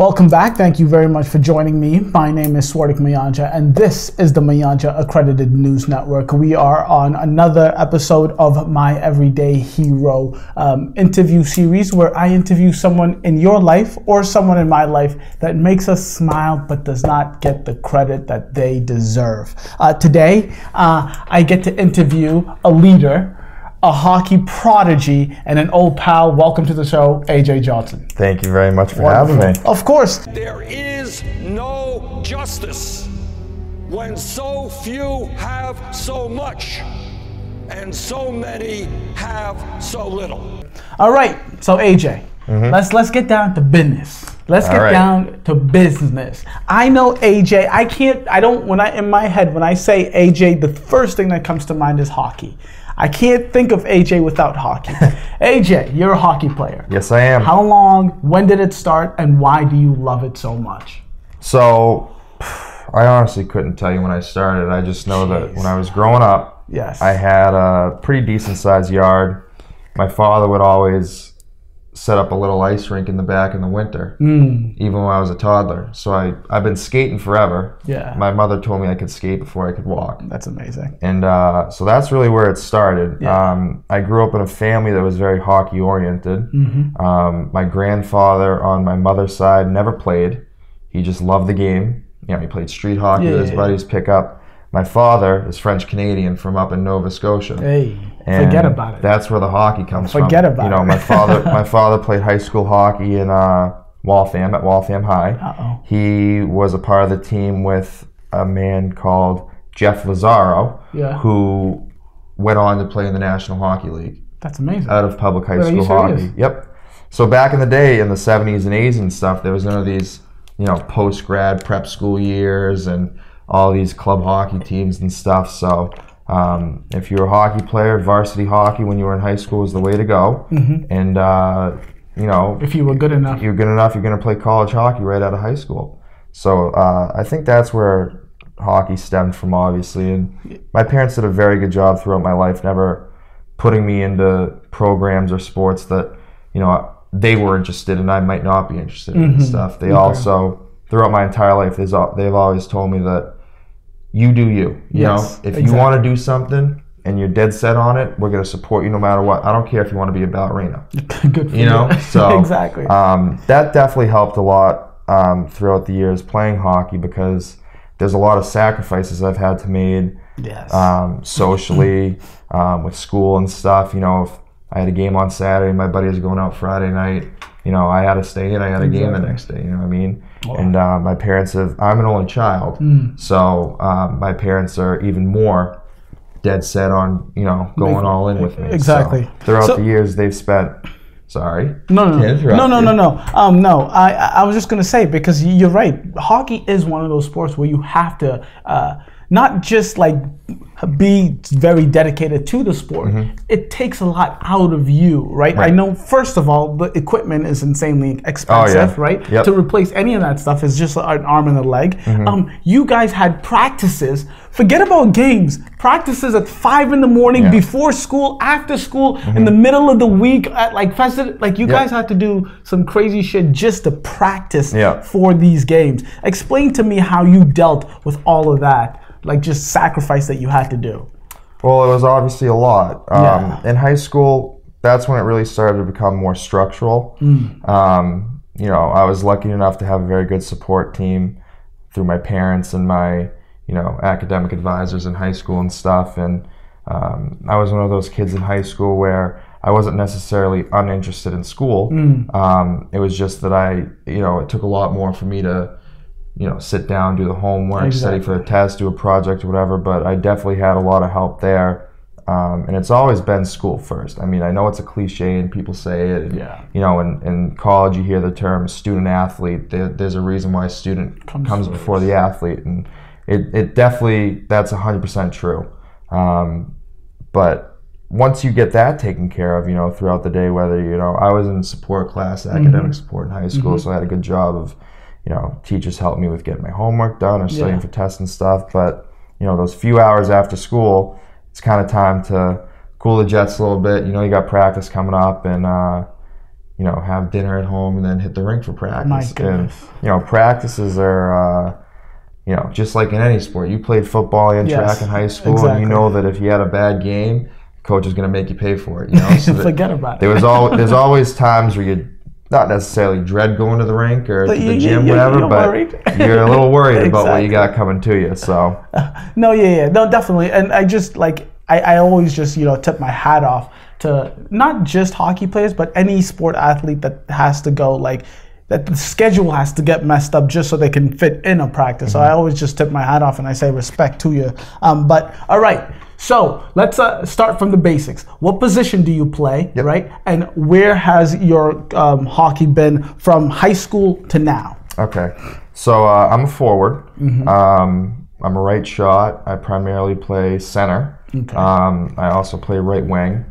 Welcome back. Thank you very much for joining me. My name is Swardik Mayanja, and this is the Mayanja Accredited News Network. We are on another episode of My Everyday Hero um, interview series where I interview someone in your life or someone in my life that makes us smile but does not get the credit that they deserve. Uh, today, uh, I get to interview a leader a hockey prodigy and an old pal. Welcome to the show, AJ Johnson. Thank you very much for Wonderful. having me. Of course. There is no justice when so few have so much and so many have so little. All right, so AJ, mm-hmm. let's let's get down to business. Let's get right. down to business. I know AJ. I can't. I don't. When I in my head when I say AJ, the first thing that comes to mind is hockey. I can't think of AJ without hockey. AJ, you're a hockey player. Yes, I am. How long? When did it start? And why do you love it so much? So, I honestly couldn't tell you when I started. I just know Jeez. that when I was growing up, yes, I had a pretty decent sized yard. My father would always set up a little ice rink in the back in the winter, mm. even when I was a toddler. So I I've been skating forever. Yeah. My mother told me I could skate before I could walk. That's amazing. And uh, so that's really where it started. Yeah. Um, I grew up in a family that was very hockey oriented. Mm-hmm. Um, my grandfather on my mother's side never played. He just loved the game. You know, he played street hockey yeah, with his yeah, buddies, pick up. My father is French Canadian from up in Nova Scotia. Hey, and forget about it. That's where the hockey comes forget from. Forget about it. You know, my father my father played high school hockey in uh, Waltham at Waltham High. Uh-oh. He was a part of the team with a man called Jeff Lazaro, yeah. who went on to play in the National Hockey League. That's amazing. Out of public high school hockey. Yep. So back in the day, in the 70s and 80s and stuff, there was none of these, you know, post grad prep school years and all these club hockey teams and stuff. So um, if you're a hockey player, varsity hockey when you were in high school is the way to go. Mm-hmm. And uh, you know, if you were good enough, you're good enough. You're going to play college hockey right out of high school. So uh, I think that's where hockey stemmed from, obviously. And my parents did a very good job throughout my life, never putting me into programs or sports that you know they were interested in. And I might not be interested in mm-hmm. stuff. They okay. also throughout my entire life, they've always told me that you do you. You yes, know, if exactly. you want to do something and you're dead set on it, we're going to support you no matter what. I don't care if you want to be a ballerina. Good for you. know, so exactly. Um, that definitely helped a lot um, throughout the years playing hockey because there's a lot of sacrifices I've had to make. Yes. Um, socially, um, with school and stuff. You know, if I had a game on Saturday, my buddy was going out Friday night. You know, I had to stay in. I had a exactly. game the next day. You know what I mean? And uh, my parents have. I'm an only child, mm. so um, my parents are even more dead set on you know going all in with me. Exactly. So throughout so, the years, they've spent. Sorry. No, no, no, no, no, no. Um, no. I, I was just gonna say because you're right. Hockey is one of those sports where you have to uh, not just like be very dedicated to the sport. Mm-hmm. It takes a lot out of you, right? right? I know, first of all, the equipment is insanely expensive, oh, yeah. right? Yep. To replace any of that stuff is just an arm and a leg. Mm-hmm. Um, you guys had practices. Forget about games. Practices at five in the morning, yeah. before school, after school, mm-hmm. in the middle of the week, at like festive. Like you guys had to do some crazy shit just to practice for these games. Explain to me how you dealt with all of that like just sacrifice that you had to do? Well, it was obviously a lot. Um. In high school, that's when it really started to become more structural. Mm. Um, you know, I was lucky enough to have a very good support team through my parents and my, you know, academic advisors in high school and stuff. And um, I was one of those kids in high school where I wasn't necessarily uninterested in school. Mm. Um, it was just that I, you know, it took a lot more for me to you know, sit down, do the homework, exactly. study for a test, do a project or whatever. But I definitely had a lot of help there. Um, and it's always been school first. I mean, I know it's a cliche and people say it. And, yeah. You know, in, in college you hear the term student athlete. There, there's a reason why student comes, comes before the athlete, and it, it definitely that's 100% true. Um, but once you get that taken care of, you know, throughout the day, whether you know, I was in support class, academic mm-hmm. support in high school, mm-hmm. so I had a good job of you know, teachers helped me with getting my homework done or studying yeah. for tests and stuff. But, you know, those few hours after school, it's kind of time to cool the jets a little bit. You know, you got practice coming up and, uh, you know, have dinner at home and then hit the rink for practice. My and you know, practices are. Uh, you know, just like in any sport, you played football and Yes, track in high school, and you know that if you had a bad game, coach is going to make you pay for it. You know, So Forget about it. there was all there's always times where you not necessarily dread going to the rink or But to you- the gym, you- whatever, you're but worried. you're a little worried about what you got coming to you. So No, yeah, yeah, no, definitely. And I just like I, I always just you know tip my hat off to not just hockey players, but any sport athlete that has to go like that the schedule has to get messed up just so they can fit in a practice. So I always just tip my hat off and I say respect to you. Um, but all right. So let's uh, start from the basics. What position do you play, right? And where has your um, hockey been from high school to now? okay, so uh, I'm a forward. Mm-hmm. Um, I'm a right shot. I primarily play center. Okay. Um, I also play right wing.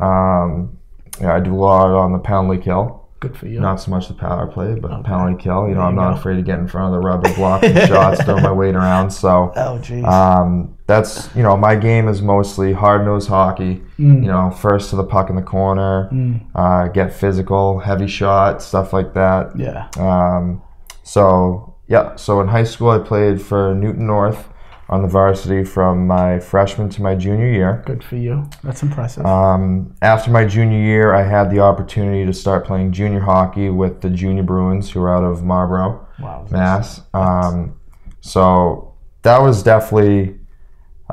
Um, yeah, I do a lot on the penalty kill. Good for you. Not so much the power play, but penalty kill. You know, I'm you not afraid to get in front of the rubber, block the shots, throw my weight around. So Oh, jeez. Um, that's you know my game is mostly hard nosed hockey. Mm. You know, first to the puck in the corner, uh, get physical, heavy shot, stuff like that. yeah. Um, so yeah, so in high school I played for Newton North on the varsity from my freshman to my junior year. Good for you. That's impressive. Um, after my junior year, I had the opportunity to start playing junior hockey with the Junior Bruins, who are out of Marlborough. wow. Mass. Um, so that was definitely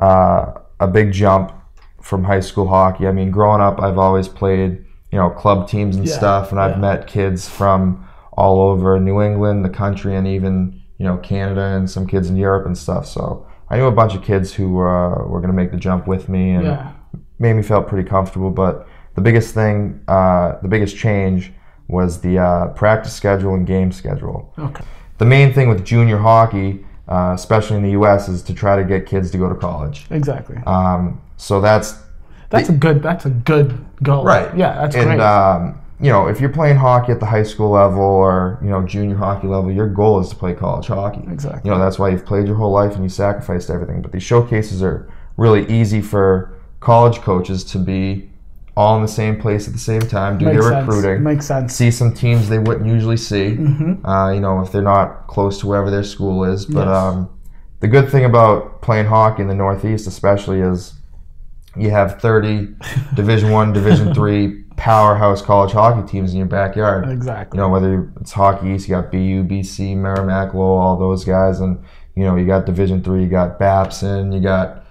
uh, a big jump from high school hockey. I mean, growing up, I've always played, you know, club teams and Yeah, stuff, and I've met kids from all over New England, the country, and even you know Canada and some kids in Europe and stuff. So I knew a bunch of kids who uh, were going to make the jump with me, and Yeah. made me feel pretty comfortable. But the biggest thing, uh, the biggest change was the uh, practice schedule and game schedule Okay. the main thing with junior hockey, uh, especially in the U.S., is to try to get kids to go to college. Exactly. Um, so that's That's a good. That's a good goal. Right. Yeah, that's and, great. um, you know, if you're playing hockey at the high school level or you know junior hockey level, your goal is to play college hockey. Exactly. You know that's why you've played your whole life and you sacrificed everything. But these showcases are really easy for college coaches to be all in the same place at the same time, do Makes their sense. recruiting, Makes sense. see some teams they wouldn't usually see. Mm-hmm. Uh, you know, if they're not close to wherever their school is. But Yes. um, the good thing about playing hockey in the Northeast, especially, is you have 30 Division One, Division Three powerhouse college hockey teams in your backyard. Exactly. You know, whether it's Hockey East, you got BU, BC, Merrimack, Lowell, all those guys, and you know, you got Division Three, you got Babson, you got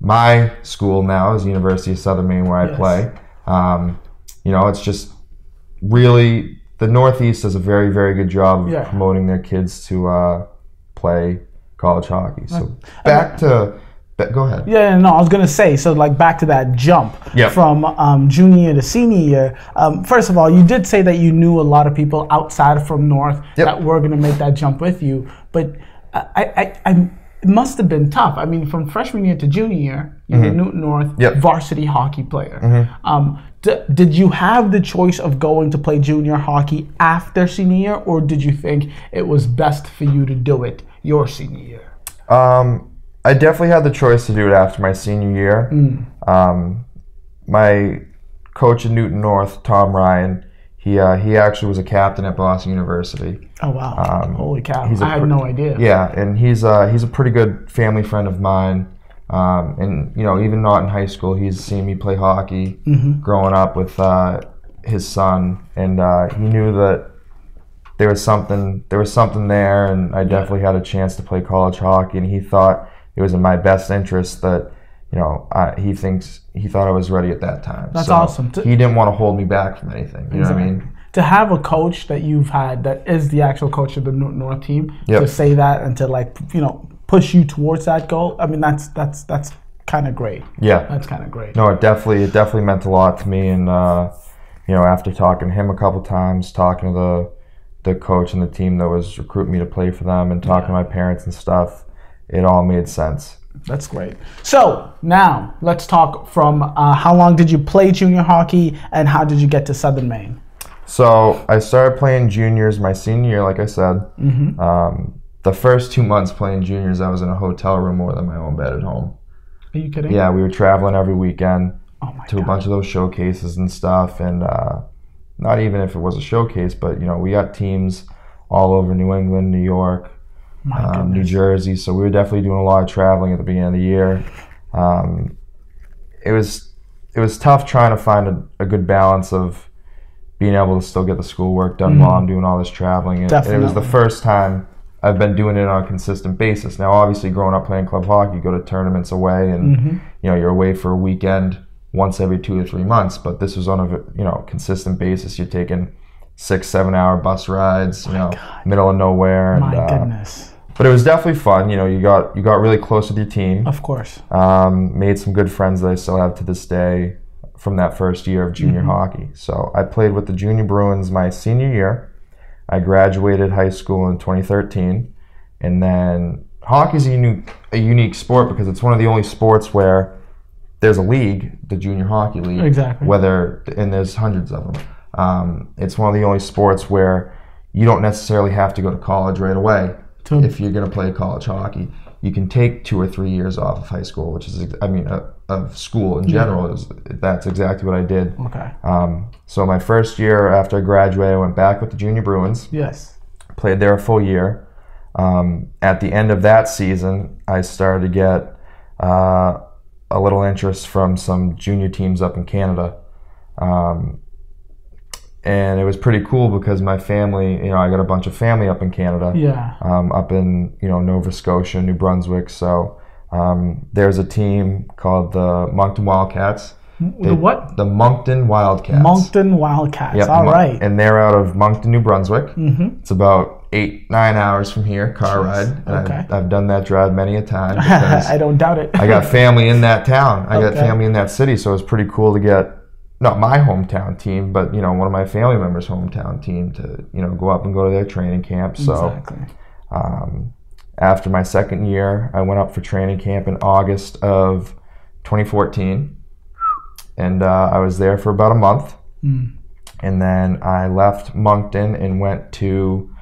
my school now is University of Southern Maine where I Yes. play. Um, you know, it's just really the Northeast does a very, very good job of Yeah. promoting their kids to uh, play college hockey. So back to, ba- go ahead. Yeah, no, I was gonna say. So, like, back to that jump Yep. from um, junior year to senior year. Um, first of all, you did say that you knew a lot of people outside from North Yep. that were gonna make that jump with you, but I, I, I it must have been tough. I mean, from freshman year to junior year, you were Newton North Mm-hmm. Yep. Mm-hmm. varsity hockey player. Um, d- did you have the choice of going to play junior hockey after senior year, or did you think it was best for you to do it your senior year? Um, I definitely had the choice to do it after my senior year. Um, my coach in Newton North, Tom Ryan, he uh, he actually was a captain at Boston University. Oh wow! Holy cow! Um, he's a I had no idea. Yeah, and he's uh, he's a pretty good family friend of mine. Um, and you know, even not in high school, he's seen me play hockey growing up with uh, his son, and uh, he knew that there was something there was something there, and I definitely had a chance to play college hockey, and he thought it was in my best interest that you know I, he thinks he thought I was ready at that time. That's So awesome. To- he didn't want to hold me back from anything. You know what I mean? To have a coach that you've had that is the actual coach of the North team Yep. to say that and to like you know push you towards that goal. I mean that's that's that's kind of great. Yeah. That's kind of great. No, it definitely it definitely meant a lot to me, and uh, you know, after talking to him a couple times, talking to the the coach and the team that was recruiting me to play for them, and talking to my parents and stuff, it all made sense. That's great. So now let's talk from uh, how long did you play junior hockey and how did you get to Southern Maine? So I started playing juniors my senior year, like I said. Mm-hmm. Um, the first two months playing juniors, I was in a hotel room more than my own bed at home. Are you kidding? Yeah, we were traveling every weekend Oh to a bunch of those showcases and stuff, and uh, not even if it was a showcase, but you know, we got teams all over New England, New York, um, New Jersey. So we were definitely doing a lot of traveling at the beginning of the year. Um, it was it was tough trying to find a, a, good balance of being able to still get the schoolwork done mm-hmm. while I'm doing all this traveling. And, and it was the first time I've been doing it on a consistent basis. Now, obviously, growing up playing club hockey, you go to tournaments away, and mm-hmm. you know you're away for a weekend once every two or three months. But this was on a you know consistent basis. You're taking six, seven hour bus rides, you know, God. middle of nowhere. My and, uh, goodness. But it was definitely fun. You know, you got you got really close with your team. Of course. Um, made some good friends that I still have to this day from that first year of junior mm-hmm. hockey. So I played with the Junior Bruins my senior year. I graduated high school in 2013, and then hockey is a unique a unique sport because it's one of the only sports where there's a league, the junior hockey league. Exactly. Whether and there's hundreds of them. Um, it's one of the only sports where you don't necessarily have to go to college right away to, if you're going to play college hockey. You can take two or three years off of high school, which is, I mean, uh, of school in general. Is, that's exactly what I did. Okay. Um, so my first year after I graduated, I went back with the Junior Bruins. Yes. Played there a full year. Um, at the end of that season, I started to get uh, a little interest from some junior teams up in Canada. Um, and it was pretty cool because my family, you know, I got a bunch of family up in Canada, yeah, um, up in you know Nova Scotia, New Brunswick. So um, there's a team called the Moncton Wildcats. They, the what? The Moncton Wildcats. Moncton Wildcats. Yep, All right. And they're out of Moncton, New Brunswick. Mm-hmm. It's about eight, nine hours from here, car Jeez. ride. Okay. I've, I've, done that drive many a time. I don't doubt it. I got family in that town. I okay. got family in that city, so it was pretty cool to get not my hometown team, but you know one of my family members' hometown team to you know go up and go to their training camp. So exactly. um, after my second year, I went up for training camp in August of 2014, and uh, I was there for about a month, mm. and then I left Moncton and went to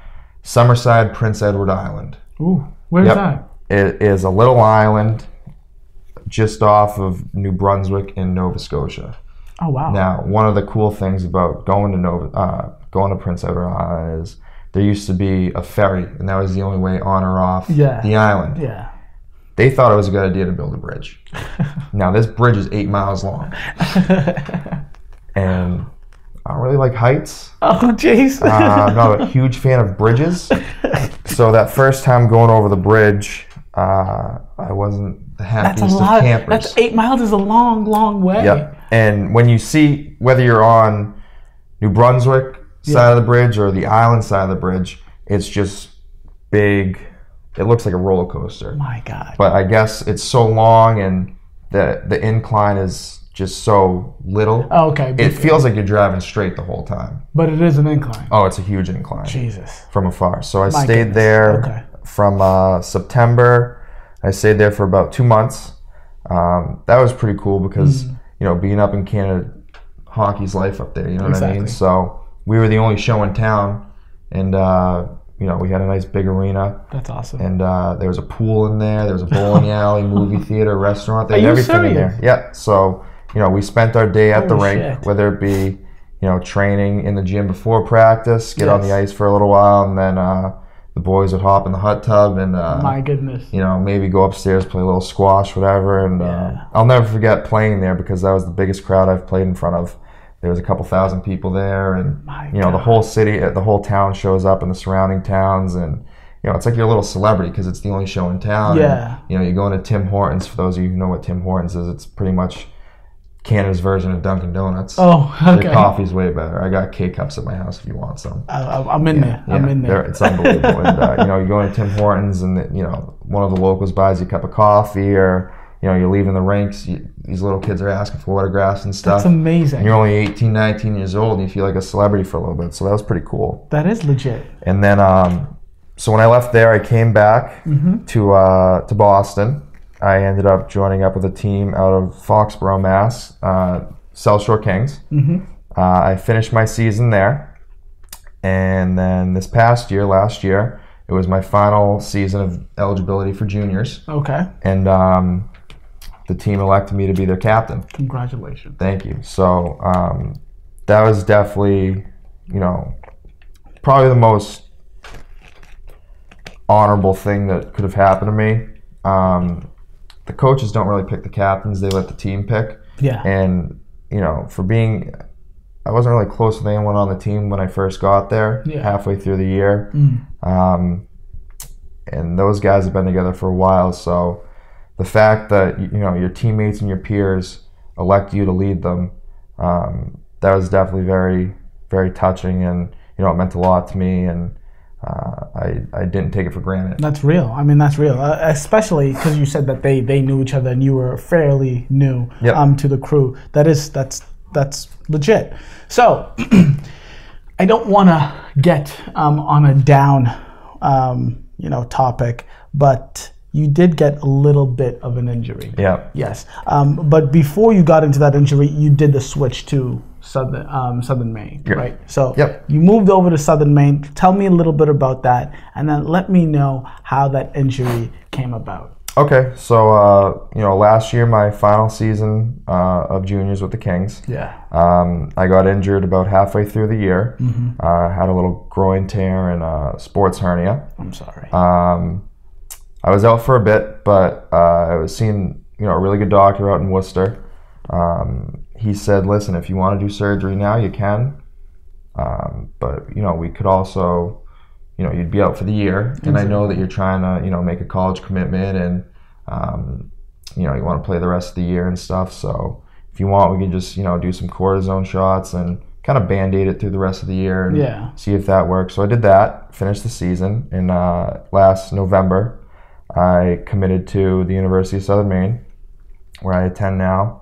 Summerside, Prince Edward Island. Ooh, where's yep. that? It is a little island just off of New Brunswick in Nova Scotia. Oh wow! Now, one of the cool things about going to Nova, uh, going to Prince Edward Island is there used to be a ferry, and that was the only way on or off yeah. the island. Yeah. They thought it was a good idea to build a bridge. now this bridge is eight miles long, and I don't really like heights. Oh jeez. uh, I'm not a huge fan of bridges. So that first time going over the bridge, uh, I wasn't the happiest that's a lot, of campers. That's eight miles is a long, long way. Yep. And when you see whether you're on New Brunswick side yeah. of the bridge or the island side of the bridge, it's just big. It looks like a roller coaster. My God. But I guess it's so long and the the incline is just so little. Oh, okay. It feels like you're driving straight the whole time. But it is an incline. Oh, it's a huge incline. Jesus. From afar. So I My stayed goodness. there okay. from uh, September. I stayed there for about two months. Um, that was pretty cool because mm you know, being up in Canada, hockey's life up there. You know exactly. what I mean? So we were the only show in town, and uh, you know, we had a nice big arena. That's awesome. And uh, there was a pool in there. There was a bowling alley, movie theater, restaurant. They had everything serious? in there. Yeah. So you know, we spent our day at Holy the rink, shit. whether it be you know training in the gym before practice, get yes. on the ice for a little while, and then uh, the boys would hop in the hot tub and uh, my goodness, you know, maybe go upstairs, play a little squash, whatever. And uh, yeah. uh, I'll never forget playing there because that was the biggest crowd I've played in front of. There was a couple thousand people there, and my you know, God. the whole city, uh, the whole town shows up, and the surrounding towns, and you know, it's like you're a little celebrity because it's the only show in town. Yeah. And, you know, you go into Tim Hortons. For those of you who know what Tim Hortons is, it's pretty much Canada's version of Dunkin' Donuts. Oh, okay. Their coffee's way better. I got K cups at my house if you want some. I, am in yeah, there. Yeah, I'm in there. It's unbelievable. and, uh, you know, you go into Tim Hortons and you know one of the locals buys you a cup of coffee, or you know you're leaving the rinks. You, these little kids are asking for autographs and stuff. That's amazing. And you're only 18, 19 years old, and you feel like a celebrity for a little bit. So that was pretty cool. That is legit. And then, um, so when I left there, I came back mm-hmm. to uh, to Boston. I ended up joining up with a team out of Foxborough, Mass. Uh, South Shore Kings. Mm-hmm. Uh, I finished my season there, and then this past year, last year, it was my final season of eligibility for juniors. Okay. And um, the team elected me to be their captain. Congratulations. Thank you. So um, that was definitely, you know, probably the most honorable thing that could have happened to me. Um, the coaches don't really pick the captains; they let the team pick. Yeah. And you know, for being, I wasn't really close with anyone on the team when I first got there. Yeah. Halfway through the year, Mm. um, and those guys have been together for a while. So the fact that you know your teammates and your peers elect you to lead them, um, that was definitely very, very touching, and you know it meant a lot to me, and uh, I I didn't take it for granted. That's real. I mean, that's real. Uh, especially because you said that they they knew each other and you were fairly new Yep. um, to the crew. That is that's that's legit. So I don't want to get um, on a down um, you know topic, but you did get a little bit of an injury. Yeah. Yes. Um, but before you got into that injury, you did the switch to Southern um, Southern Maine, Yeah. right? So Yep. you moved over to Southern Maine. Tell me a little bit about that, and then let me know how that injury came about. Okay, so uh, you know, last year my final season uh, of juniors with the Kings. Yeah. Um, I got injured about halfway through the year. Mm-hmm. Uh, had a little groin tear and a sports hernia. I'm sorry. Um, I was out for a bit, but uh, I was seeing you know a really good doctor out in Worcester. Um, he said, "Listen, if you want to do surgery now, you can, um, but you know we could also, you know, you'd be out for the year, and I know that you're trying to you know make a college commitment, and um, you know you want to play the rest of the year and stuff. So if you want, we can just you know do some cortisone shots and." Kind of band aid it through the rest of the year and Yeah. see if that works. So I did that, finished the season, and uh, last November I committed to the University of Southern Maine, where I attend now,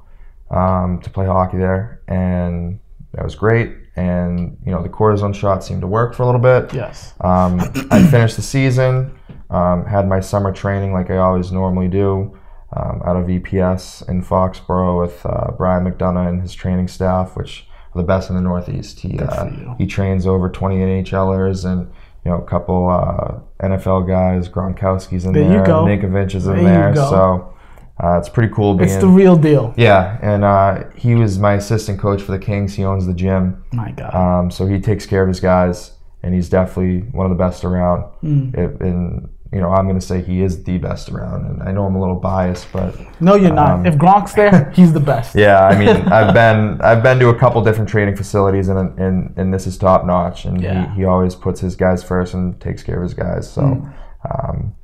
um, to play hockey there, and that was great. And you know the cortisone shot seemed to work for a little bit. yes. Um, I finished the season, um, had my summer training like I always normally do, um, out of EPS in Foxborough with uh, Brian McDonough and his training staff, which are the best in the Northeast. He uh, he trains over 20 NHLers and you know a couple uh, NFL guys. Gronkowski's in There there. Ninkovich is in There so uh, it's pretty cool being. It's the real deal. yeah, and uh, he was my assistant coach for the Kings. He owns the gym. My God. Um, so he takes care of his guys, and he's definitely one of the best around. Mm. It, and you know, I'm going to say he is the best around. And I know I'm a little biased, but no, you're not. um, if Gronk's there, he's the best. yeah, I mean, I've been I've been to a couple different training facilities, and and, and this is top notch. And Yeah. he, he always puts his guys first and takes care of his guys. So, Mm. um,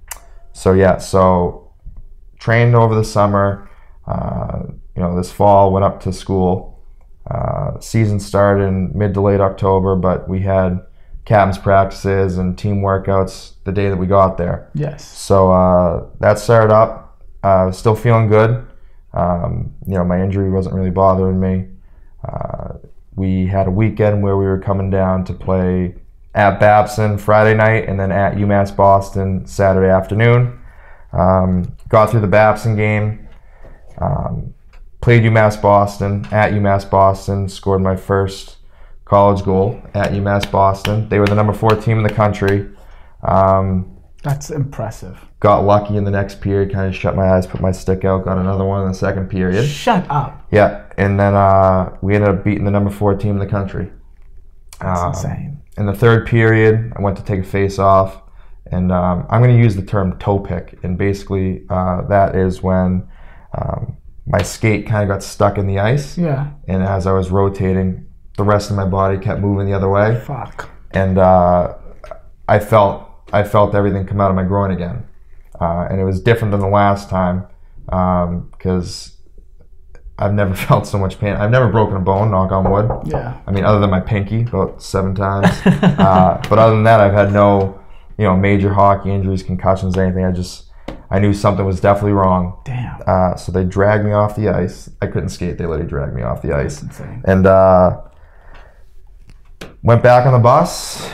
so yeah, so trained over the summer. Uh, you know, this fall went up to school. Uh, season started in mid to late October, but we had captain's practices and team workouts the day that we got there. Yes. So uh, that started up. Uh, still feeling good. Um, you know, my injury wasn't really bothering me. Uh, we had a weekend where we were coming down to play at Babson Friday night and then at UMass Boston Saturday afternoon. Um, got through the Babson game. Um, played UMass Boston at UMass Boston. Scored my first college goal at UMass Boston. They were the number four team in the country. Um, That's impressive. got lucky in the next period, kind of shut my eyes, put my stick out, got another one in the second period. Shut up. Yeah, and then uh, we ended up beating the number four team in the country. That's Um, insane. In the third period, I went to take a face off, and um, I'm going to use the term toe pick, and basically uh, that is when um, my skate kind of got stuck in the ice, Yeah. and as I was rotating, the rest of my body kept moving the other way Fuck. and uh, I felt I felt everything come out of my groin again, uh, and it was different than the last time because I've never felt so much pain. I've never broken a bone, knock on wood. Yeah. I mean, other than my pinky, about seven times. uh, but other than that, I've had no, you know, major hockey injuries, concussions, anything. I just I knew something was definitely wrong. Damn. Uh, so they dragged me off the ice. I couldn't skate. They literally dragged me off the ice and uh, went back on the bus,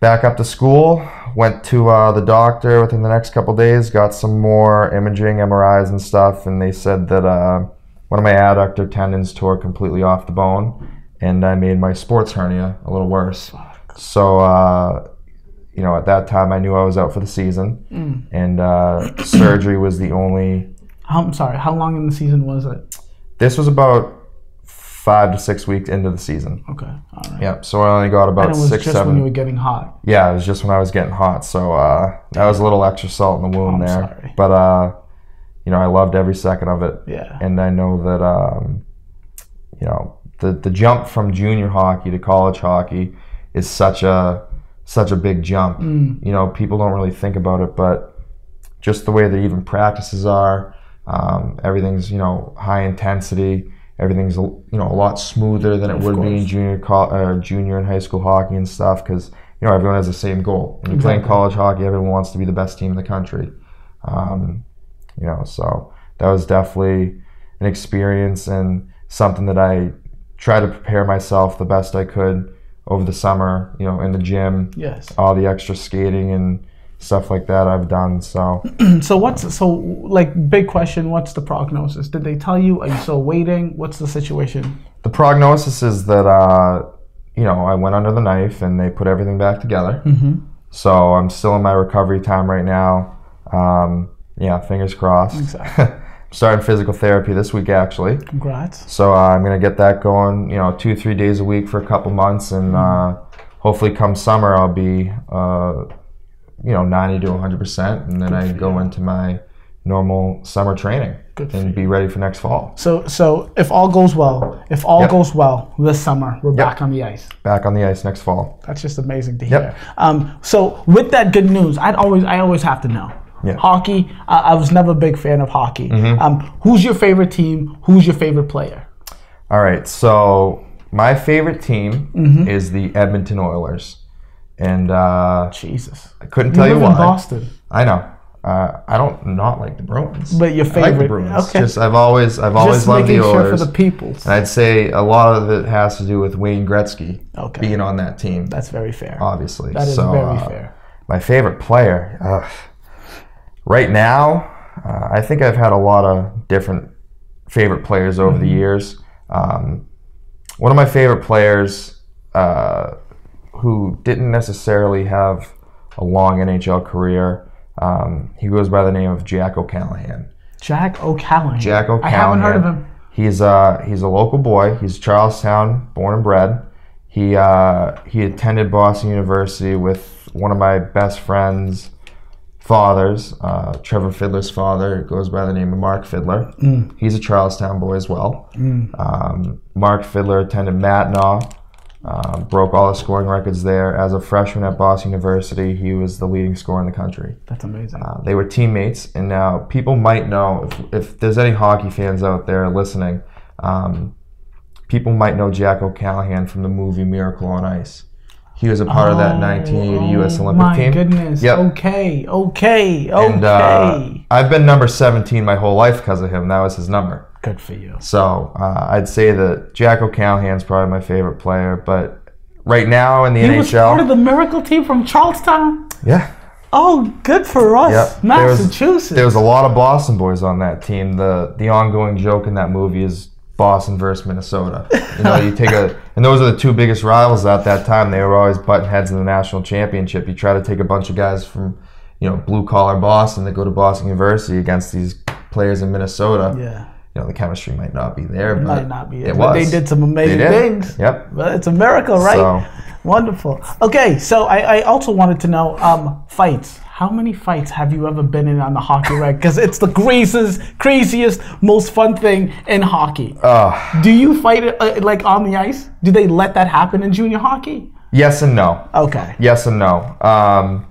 back up to school. Went to uh, the doctor within the next couple days. Got some more imaging, MRIs, and stuff, and they said that uh, one of my adductor tendons tore completely off the bone, and I made my sports hernia a little worse. So, uh, you know, at that time, I knew I was out for the season, and uh, surgery was the only I'm sorry. How long in the season was it? this was about five to six weeks into the season. Okay. All right. Yep. So I only got about And it was six, just seven. when you were getting hot. Yeah, it was just when I was getting hot. So uh, that was a little extra salt in the wound there. sorry. But uh, you know, I loved every second of it. Yeah. And I know that um, you know the the jump from junior hockey to college hockey is such a such a big jump. Mm. You know, people don't really think about it, but just the way that even practices are, um, everything's you know high intensity. Everything's you know a lot smoother than it Of would be in junior co- uh, junior and high school hockey and stuff because you know everyone has the same goal. When you play in Exactly. college hockey, everyone wants to be the best team in the country. Um, you know, so that was definitely an experience and something that I tried to prepare myself the best I could over the summer. You know, in the gym, Yes. all the extra skating and stuff like that I've done. So So what's so like big question? What's the prognosis? Did they tell you? Are you still waiting? What's the situation? the prognosis is that uh, you know I went under the knife and they put everything back together. Mm-hmm. So I'm still in my recovery time right now. Um, yeah, fingers crossed. Exactly. Starting physical therapy this week actually. Congrats. So uh, I'm gonna get that going. You know, two three days a week for a couple months, and uh, hopefully come summer I'll be uh, you know 90 to 100 percent, and then I go into my normal summer training Good and be ready for next fall. So so if all goes well, if all Yep. goes well this summer, we're back on the ice. Back on the ice next fall. That's just amazing to Yep. hear. Um, so with that good news, I'd always I always have to know. Yeah. Hockey. Uh, I was never a big fan of hockey. Mm-hmm. Um, who's your favorite team? Who's your favorite player? All right, so my favorite team Mm-hmm. is the Edmonton Oilers, and uh, Jesus. I couldn't tell you, live why. in Boston, I know. Uh, I don't not like the Bruins. but your I like the favorite. Bruins. okay. Just I've always I've always Just loved the making sure Oilers. for the people. And I'd say a lot of it has to do with Wayne Gretzky Okay. being on that team, That's very fair. obviously. that is so, very uh, fair. My favorite player, ugh. Right now, uh, I think I've had a lot of different favorite players over Mm-hmm. the years. Um, one of my favorite players uh, who didn't necessarily have a long NHL career, um, he goes by the name of Jack O'Callahan. Jack O'Callahan. Jack O'Callahan. I haven't heard of him. He's uh he's a local boy. He's Charlestown, born and bred. He uh, he attended Boston University with one of my best friends' fathers, uh, Trevor Fiddler's father. goes by the name of Mark Fiddler. He's a Charlestown boy as well. Um, Mark Fiddler attended Mackinac, um, broke all the scoring records there. As a freshman at Boston University, he was the leading scorer in the country. That's amazing. Uh, they were teammates, and now people might know if, if there's any hockey fans out there listening. Um, people might know Jack O'Callahan from the movie Miracle on Ice. He was a part of that 1980 U.S. Oh, Olympic my team. My goodness. Yep. Okay. Okay. Okay. And uh, I've been number 17 my whole life because of him. That was his number. Good for you. So uh, I'd say that Jack O'Callahan's probably my favorite player. But right now in the He NHL, was part of the miracle team from Charlestown. yeah, Oh, good for us, Yep. There was- Massachusetts. There was a lot of Boston boys on that team. The the ongoing joke in that movie is Boston versus Minnesota. You know, you take a and those are the two biggest rivals at that time. They were always butting heads in the national championship. You try to take a bunch of guys from, you know, blue collar Boston that go to Boston University against these players in Minnesota. yeah, You know, the chemistry might not be there, but might not be. it but was. they did some amazing did. things. Yep. But it's a miracle, right? So Wonderful. Okay, so I, I also wanted to know um, fights. How many fights have you ever been in on the hockey rec? Because it's the greasiest, craziest, most fun thing in hockey. uh, Do you fight it uh, like on the ice? Do they let that happen in junior hockey? yes and no. Okay. Yes and no. Um,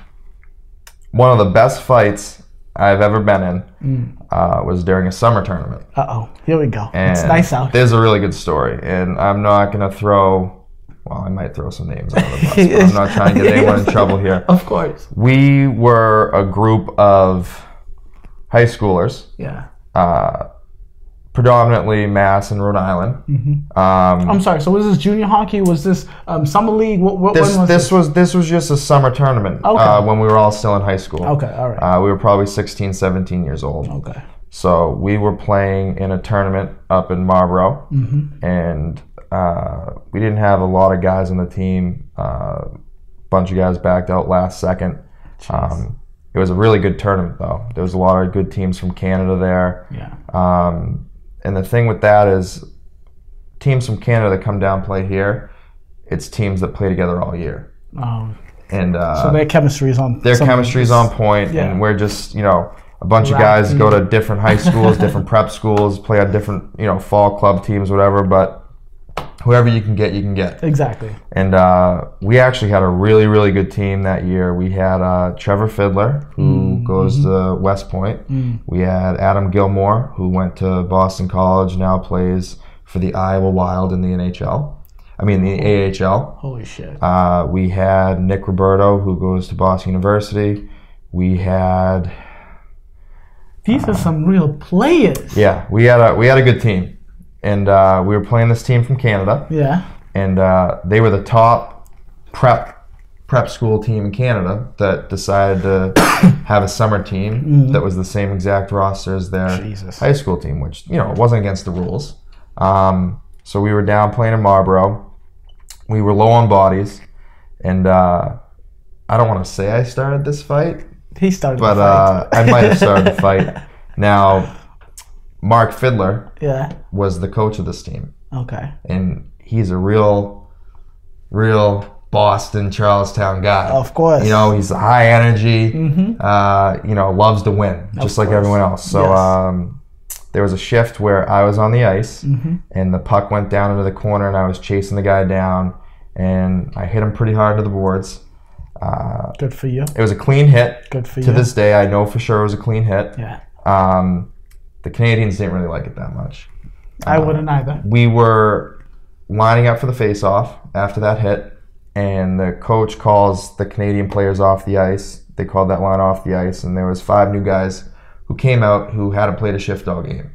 one of the best fights I've ever been in uh, was during a summer tournament. Uh oh. Here we go. And it's nice out. There's a really good story, and I'm not gonna throw. Well, I might throw some names under the bus, but I'm not trying to get anyone in trouble here. Of course. We were a group of high schoolers, Yeah. uh, predominantly Mass and Rhode Island. Um, I'm sorry. So was this junior hockey? Was this um, summer league? What, what this was this was this was just a summer tournament Okay. uh, when we were all still in high school. Okay. All right. Uh, we were probably 16, 17 years old. okay. So we were playing in a tournament up in Marlboro, Mm-hmm. and uh, we didn't have a lot of guys on the team. A uh, bunch of guys backed out last second. Um, it was a really good tournament, though. There was a lot of good teams from Canada there. Yeah. Um, and the thing with that is, teams from Canada that come down play here, it's teams that play together all year, Oh, and uh, so their chemistry is on. their chemistry is on point, Yeah. and we're just you know a bunch of guys go to different high schools, different prep schools, play on different you know fall club teams, whatever. But whoever you can get, you can get. Exactly. And uh, we actually had a really, really good team that year. We had uh, Trevor Fiddler, who goes to West Point. We had Adam Gilmour, who went to Boston College, now plays for the Iowa Wild in the NHL. I mean, the AHL. Holy shit. Uh, we had Nick Roberto, who goes to Boston University. We had, These are some real players. yeah, we had a we had a good team, and uh, we were playing this team from Canada. Yeah. and uh, they were the top prep prep school team in Canada that decided to have a summer team that was the same exact roster as their Jesus. high school team, which you know wasn't against the rules. Um, so we were down playing in Marlboro. We were low on bodies, and uh, I don't want to say I started this fight, He started but the fight. uh, I might have started the fight. Now, Mark Fiddler yeah. was the coach of this team Okay. and he's a real, real Boston Charlestown guy. Of course. You know, he's high energy. Uh, you know, loves to win, just like everyone else. So Yes. um, there was a shift where I was on the ice, Mm-hmm. and the puck went down into the corner, and I was chasing the guy down, and I hit him pretty hard to the boards. Uh, Good for you. it was a clean hit. Good for To you. To this day, I know for sure it was a clean hit. Yeah. Um, the Canadians didn't really like it that much I Uh, wouldn't either. we were lining up for the face-off after that hit, and the coach calls the Canadian players off the ice. They called that line off the ice, and there was five new guys who came out who hadn't played a shift all game.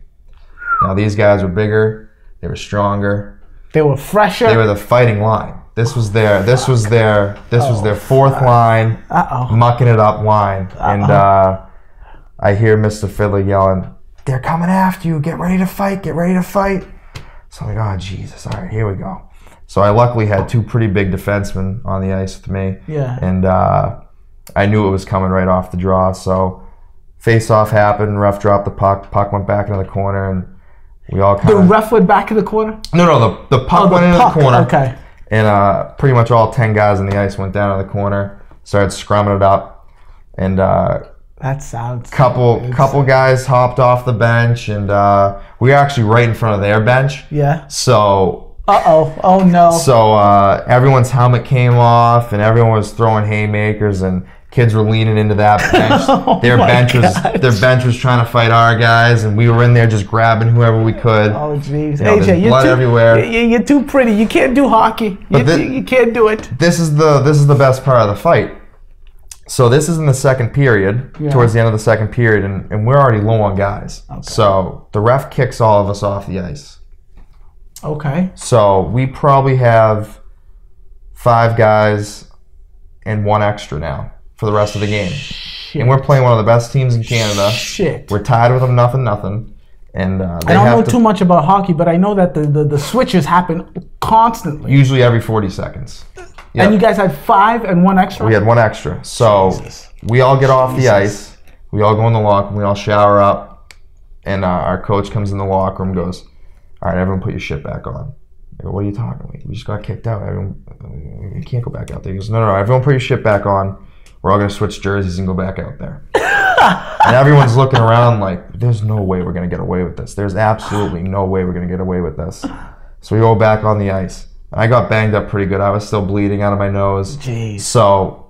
Now these guys were bigger, they were stronger, They were fresher. they were the fighting line. This was their this was their this was their fourth line, uh oh. mucking it up line, and uh, I hear Mr. Fiddler yelling, "They're coming after you! Get ready to fight! Get ready to fight!" So I'm like, "Oh Jesus! All right, here we go." So I luckily had two pretty big defensemen on the ice with me, Yeah. and uh, I knew it was coming right off the draw. So face off happened. Ref dropped the puck. Puck went back into the corner, and we all kind of The ref went back in the corner. no, no. The the puck Oh, the went into puck. the corner Okay. and uh, pretty much all 10 guys on the ice went down to the corner started scrumming it up and uh, That sounds. couple couple guys hopped off the bench and uh, we were actually right in front of their bench Yeah. so Uh oh. Oh no. so uh, everyone's helmet came off and everyone was throwing haymakers and kids were leaning into that bench Oh their bench was their bench was trying to fight our guys and we were in there just grabbing whoever we could Oh jeez, know, AJ, you're blood too, everywhere. you- you- You're too pretty. You can't do hockey. You, But thi- you can't do it. this is the this is the best part of the fight. So this is in the second period, Yeah. towards the end of the second period, and, and we're already low on guys. So the ref kicks all of us off the ice. Okay. So we probably have five guys and one extra now for the rest of the game. Shit. And we're playing one of the best teams in Canada. Shit. We're tied with them, nothing, nothing. And uh, they I don't know to too much about hockey, but I know that the, the, the switches happen constantly. usually every 40 seconds. And you guys had five and one extra. We had one extra. So Jesus. we all get off the ice. We all go in the locker room. We all shower up. And uh, our coach comes in the locker room and goes, All right, everyone put your shit back on. I go, What are you talking about? We just got kicked out. Everyone, you can't go back out there. He goes, No, no, no. Everyone put your shit back on. We're all going to switch jerseys and go back out there. and everyone's looking around like, There's no way we're going to get away with this. There's absolutely no way we're going to get away with this. So we go back on the ice. I got banged up pretty good. I was still bleeding out of my nose. Jeez. So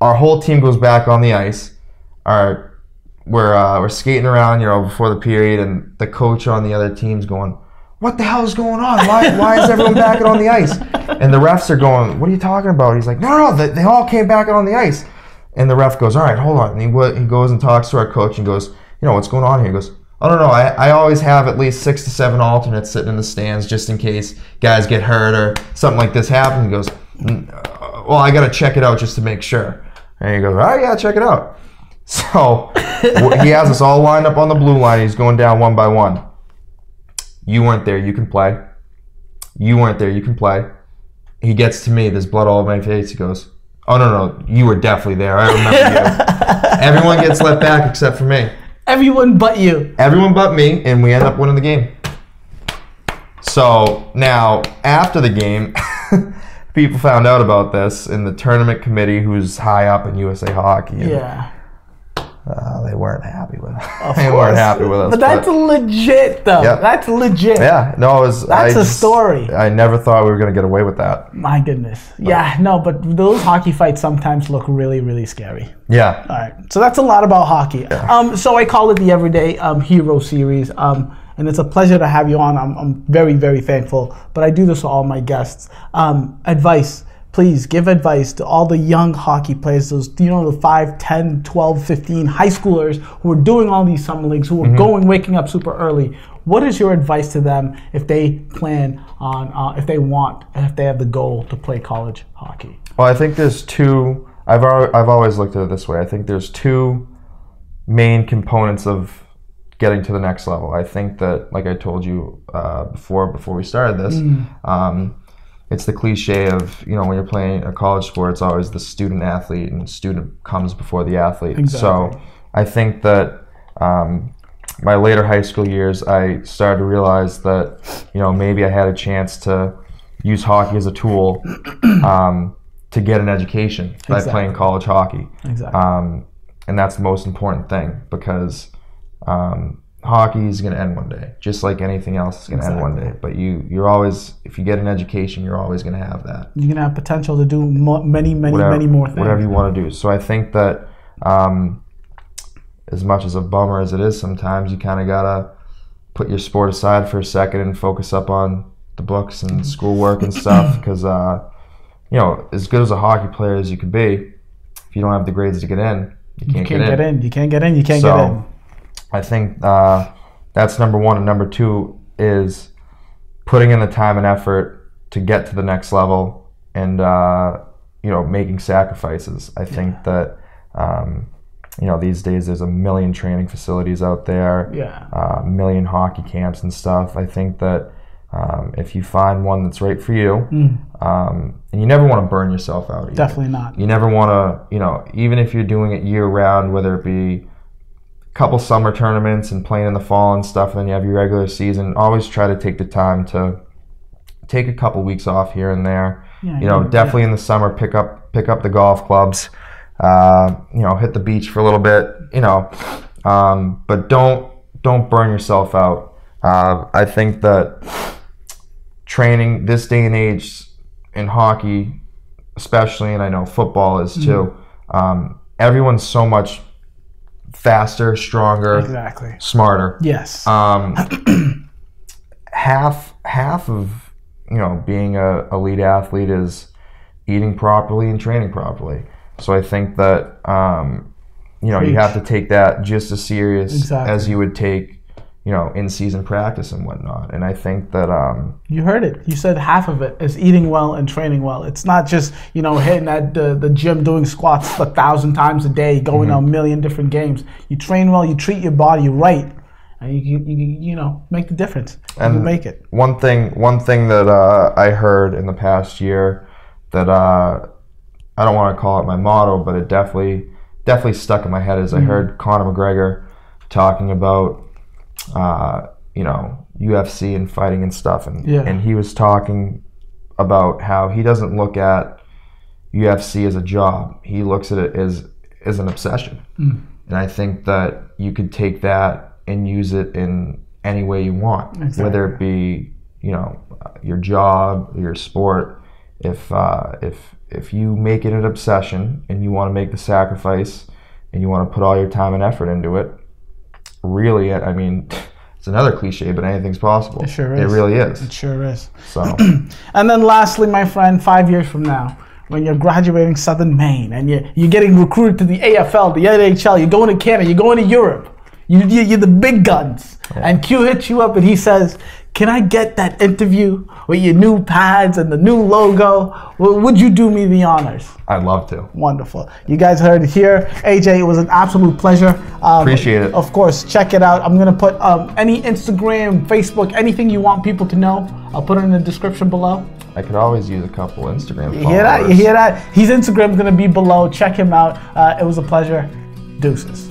our whole team goes back on the ice. Our we're uh, we're skating around, you know, before the period, and the coach on the other team's going, "What the hell is going on? Why why is everyone back on the ice?" And the refs are going, "What are you talking about?" He's like, "No, no, they, they all came back on the ice." And the ref goes, "All right, hold on." And he he goes and talks to our coach and goes, "You know what's going on here?" He goes. I don't know. I, I always have at least six to seven alternates sitting in the stands just in case guys get hurt or something like this happens. He goes, "Mm, uh, well, I got to check it out just to make sure. And he goes, all right, yeah, check it out. So he has us all lined up on the blue line. He's going down one by one. You weren't there. You can play. You weren't there. You can play. He gets to me. There's blood all over my face. He goes, oh, no, no. You were definitely there. I remember you. Everyone gets let back except for me. Everyone but you. Everyone but me, and we end up winning the game. So now, after the game, people found out about this, and the tournament committee, who's high up in USA Hockey, and, Yeah. Uh, they weren't happy with us. They weren't happy with us. But that's legit, though. Yeah. That's legit. yeah, no, it was. That's I a just- story. I never thought we were gonna get away with that. My goodness. Yeah, no, but those hockey fights sometimes look really, really scary. Yeah, All right. So that's a lot about hockey. Yeah. Um, so I call it the Everyday um, Hero Series. Um, and it's a pleasure to have you on. I'm, I'm very, very thankful. But I do this to all my guests. Um, advice. Please give advice to all the young hockey players, those, you know, the 5, 10, 12, 15 high schoolers who are doing all these summer leagues, who are going, waking up super early. What is your advice to them if they plan on, uh, if they want, if they have the goal to play college hockey? Well, I think there's two. I've I've always looked at it this way. I think there's two main components of getting to the next level. I think that, like I told you uh, before, before we started this, um, it's the cliche of you know when you're playing a college sport, it's always the student athlete, and student comes before the athlete. Exactly. So I think that. Um, my later high school years, I started to realize that, you know, maybe I had a chance to use hockey as a tool um, to get an education by playing college hockey. Exactly. Um, and that's the most important thing because um, hockey is going to end one day, just like anything else is going to end one day. But you, you're always, if you get an education, you're always going to have that. You're going to have potential to do mo- many, many, Whatever, many more things. whatever you want to do. So I think that um, as much as a bummer as it is sometimes, you kind of got to put your sport aside for a second and focus up on the books and schoolwork and stuff because, uh, you know, as good as a hockey player as you could be, if you don't have the grades to get in, you can't, You can't get in. You can't get in. You can't So- get in. I think uh, that's number one. And number two is putting in the time and effort to get to the next level and, uh, you know, making sacrifices. I think that, um, you know, these days there's a million training facilities out there, Yeah. uh, a million hockey camps and stuff. I think that um, if you find one that's right for you, um, and you never want to burn yourself out. Either. Mm. Definitely not. You never want to, you know, even if you're doing it year round, whether it be couple summer tournaments and playing in the fall and stuff, and then you have your regular season, always try to take the time to take a couple weeks off here and there. Yeah, you know, yeah, definitely in the summer, pick up pick up the golf clubs. Uh, you know, hit the beach for a little bit. You know, um, but don't don't burn yourself out. Uh, I think that training this day and age in hockey, especially, and I know football is too. Um, everyone's so much faster, stronger, Exactly. smarter. Yes. Um, half half of you know being a elite athlete is eating properly and training properly. So I think that um, you know you have to take that just as serious Exactly. as you would take you know in season practice and whatnot. And I think that um, you heard it. You said half of it is eating well and training well. It's not just you know hitting at the, the gym doing squats a thousand times a day, going Mm-hmm. a million different games. You train well. You treat your body right, and you you, you, you know make the difference. you And- make it. one thing one thing that uh, I heard in the past year that uh, I don't want to call it my motto, but it definitely definitely stuck in my head is I heard Conor McGregor talking about uh, you know UFC and fighting and stuff, and Yeah. and he was talking about how he doesn't look at UFC as a job; he looks at it as as an obsession, and I think that you could take that and use it in any way you want, Exactly. whether it be you know your job, your sport. If uh, if if you make it an obsession and you want to make the sacrifice and you want to put all your time and effort into it, really, it. I mean, it's another cliche, but anything's possible. It sure It is. really is. It sure is. So And then lastly, my friend, five years from now, when you're graduating Southern Maine and you're, you're getting recruited to the AHL, the NHL, you're going to Canada, you're going to Europe, you, you, you're the big guns. And Q hits you up and he says, Can I get that interview with your new pads and the new logo? Would you do me the honors? I'd love to. Wonderful. You guys heard it here. AJ, it was an absolute pleasure. Um, Appreciate it. Of course, check it out. I'm going to put um, any Instagram, Facebook, anything you want people to know, I'll put it in the description below. I could always use a couple Instagram followers. You hear that? You hear that? His Instagram's gonna be below. Check him out. Uh, it was a pleasure. Deuces.